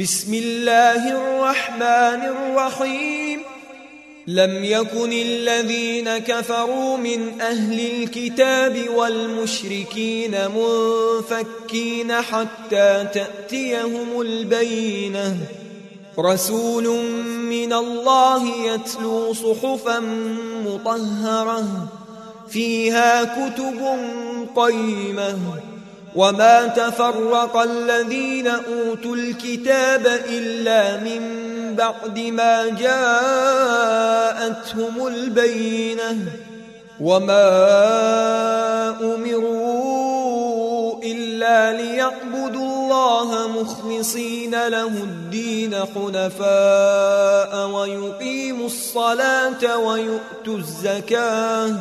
بسم الله الرحمن الرحيم. لم يكن الذين كفروا من أهل الكتاب والمشركين منفكين حتى تأتيهم البينة. رسول من الله يتلو صحفا مطهرة فيها كتب قيمة. وما تفرق الذين أوتوا الكتاب إلا من بعد ما جاءتهم البينة وما أمروا إلا ليعبدوا الله مخلصين له الدين حنفاء ويقيموا الصلاة ويؤتوا الزكاة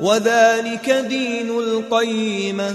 وذلك دين القيمه